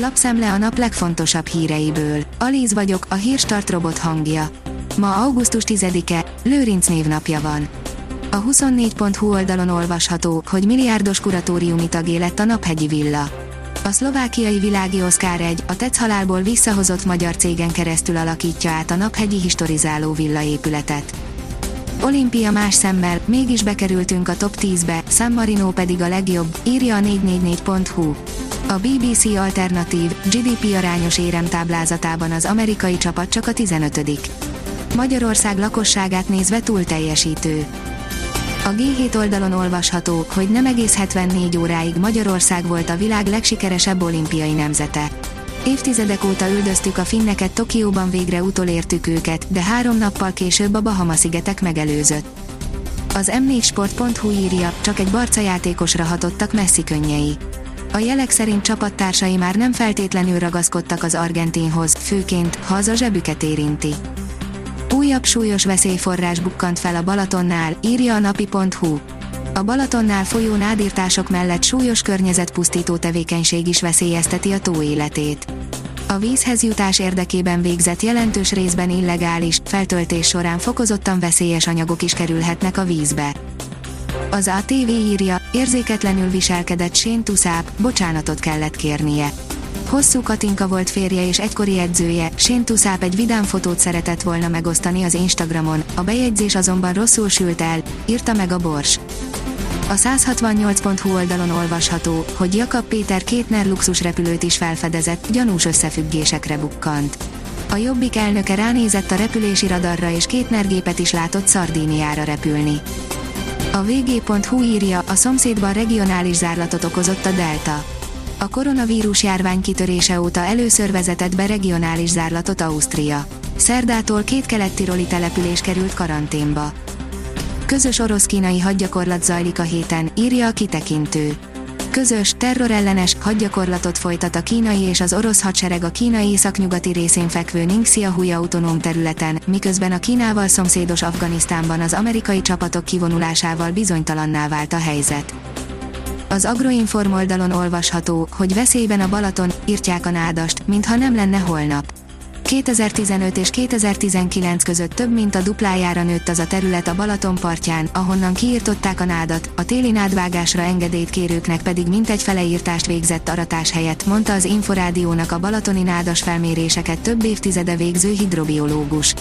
Lapszemle a nap legfontosabb híreiből. Alíz vagyok, a hírstart robot hangja. Ma augusztus 10-e, Lőrinc névnapja van. A 24.hu oldalon olvasható, hogy milliárdos kuratóriumi tagé lett a Naphegyi Villa. A szlovákiai világi Oscar egy, a Tetsz halálból visszahozott magyar cégen keresztül alakítja át a Naphegyi historizáló villa épületet. Olimpia más szemmel, mégis bekerültünk a top 10-be, San Marino pedig a legjobb, írja a 444.hu. A BBC alternatív, GDP arányos éremtáblázatában az amerikai csapat csak a 15 Magyarország lakosságát nézve túl teljesítő. A G7 oldalon olvasható, hogy nem egész 74 óráig Magyarország volt a világ legsikeresebb olimpiai nemzete. Évtizedek óta üldöztük a finneket Tokióban végre utolértük őket, de három nappal később a Bahama-szigetek megelőzött. Az m4sport.hu írja, csak egy barca játékosra hatottak Messi könnyei. A jelek szerint csapattársai már nem feltétlenül ragaszkodtak az argentinhoz, főként, ha az a zsebüket érinti. Újabb súlyos veszélyforrás bukkant fel a Balatonnál, írja a napi.hu. A Balatonnál folyó nádírtások mellett súlyos környezetpusztító tevékenység is veszélyezteti a tó életét. A vízhez jutás érdekében végzett jelentős részben illegális, feltöltés során fokozottan veszélyes anyagok is kerülhetnek a vízbe. Az ATV írja, érzéketlenül viselkedett Shane Tuszáp, bocsánatot kellett kérnie. Hosszú Katinka volt férje és egykori edzője, Shane Tuszáp egy vidám fotót szeretett volna megosztani az Instagramon, a bejegyzés azonban rosszul sült el, írta meg a Bors. A 168.hu oldalon olvasható, hogy Jakab Péter két NER luxusrepülőt is felfedezett, gyanús összefüggésekre bukkant. A Jobbik elnöke ránézett a repülési radarra és két NER gépet is látott Szardíniára repülni. A vg.hu írja, a szomszédban regionális zárlatot okozott a Delta. A koronavírus járvány kitörése óta először vezetett be regionális zárlatot Ausztria. Szerdától két kelet-tiroli település került karanténba. Közös orosz-kínai hadgyakorlat zajlik a héten, írja a kitekintő. Közös, terrorellenes hadgyakorlatot folytat a kínai és az orosz hadsereg a kínai északnyugati részén fekvő Ningxia-Hui autonóm területen, miközben a Kínával szomszédos Afganisztánban az amerikai csapatok kivonulásával bizonytalanná vált a helyzet. Az Agroinform oldalon olvasható, hogy veszélyben a Balaton, írtják a nádast, mintha nem lenne holnap. 2015 és 2019 között több mint a duplájára nőtt az a terület a Balaton partján, ahonnan kiirtották a nádat, a téli nádvágásra engedélyt kérőknek pedig mintegy feleírtást végzett aratás helyett, mondta az Inforádiónak a balatoni nádas felméréseket több évtizede végző hidrobiológus.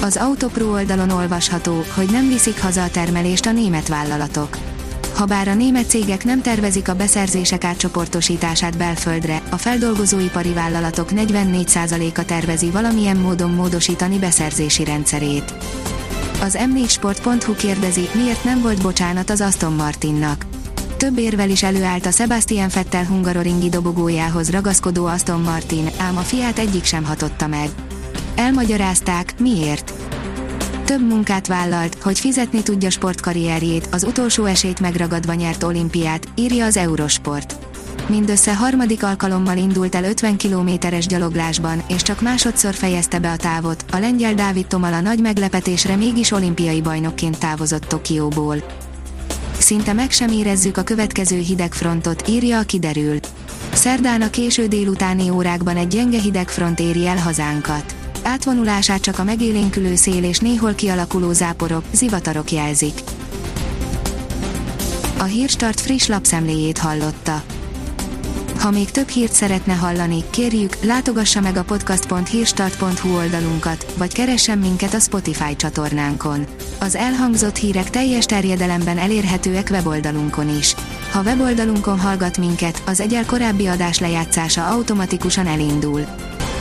Az Autopro oldalon olvasható, hogy nem viszik haza a termelést a német vállalatok Habár a német cégek nem tervezik a beszerzések átcsoportosítását belföldre, a feldolgozóipari vállalatok 44%-a tervezi valamilyen módon módosítani beszerzési rendszerét. Az m4sport.hu kérdezi, miért nem volt bocsánat az Aston Martinnak. Több érvel is előállt a Sebastian Vettel hungaroringi dobogójához ragaszkodó Aston Martin, ám a fiát egyik sem hatotta meg. Elmagyarázták, miért több munkát vállalt, hogy fizetni tudja sportkarrierjét, az utolsó esélyt megragadva nyert olimpiát, írja az Eurosport. Mindössze harmadik alkalommal indult el 50 kilométeres gyaloglásban, és csak másodszor fejezte be a távot, a lengyel Dávid Tomala nagy meglepetésre mégis olimpiai bajnokként távozott Tokióból. Szinte meg sem érezzük a következő hidegfrontot, írja a kiderül. Szerdán a késő délutáni órákban egy gyenge hidegfront éri el hazánkat átvonulását csak a megélénkülő szél és néhol kialakuló záporok, zivatarok jelzik. A Hírstart friss lapszemléjét hallotta. Ha még több hírt szeretne hallani, kérjük, látogassa meg a podcast.hírstart.hu oldalunkat, vagy keressen minket a Spotify csatornánkon. Az elhangzott hírek teljes terjedelemben elérhetőek weboldalunkon is. Ha weboldalunkon hallgat minket, az egyel korábbi adás lejátszása automatikusan elindul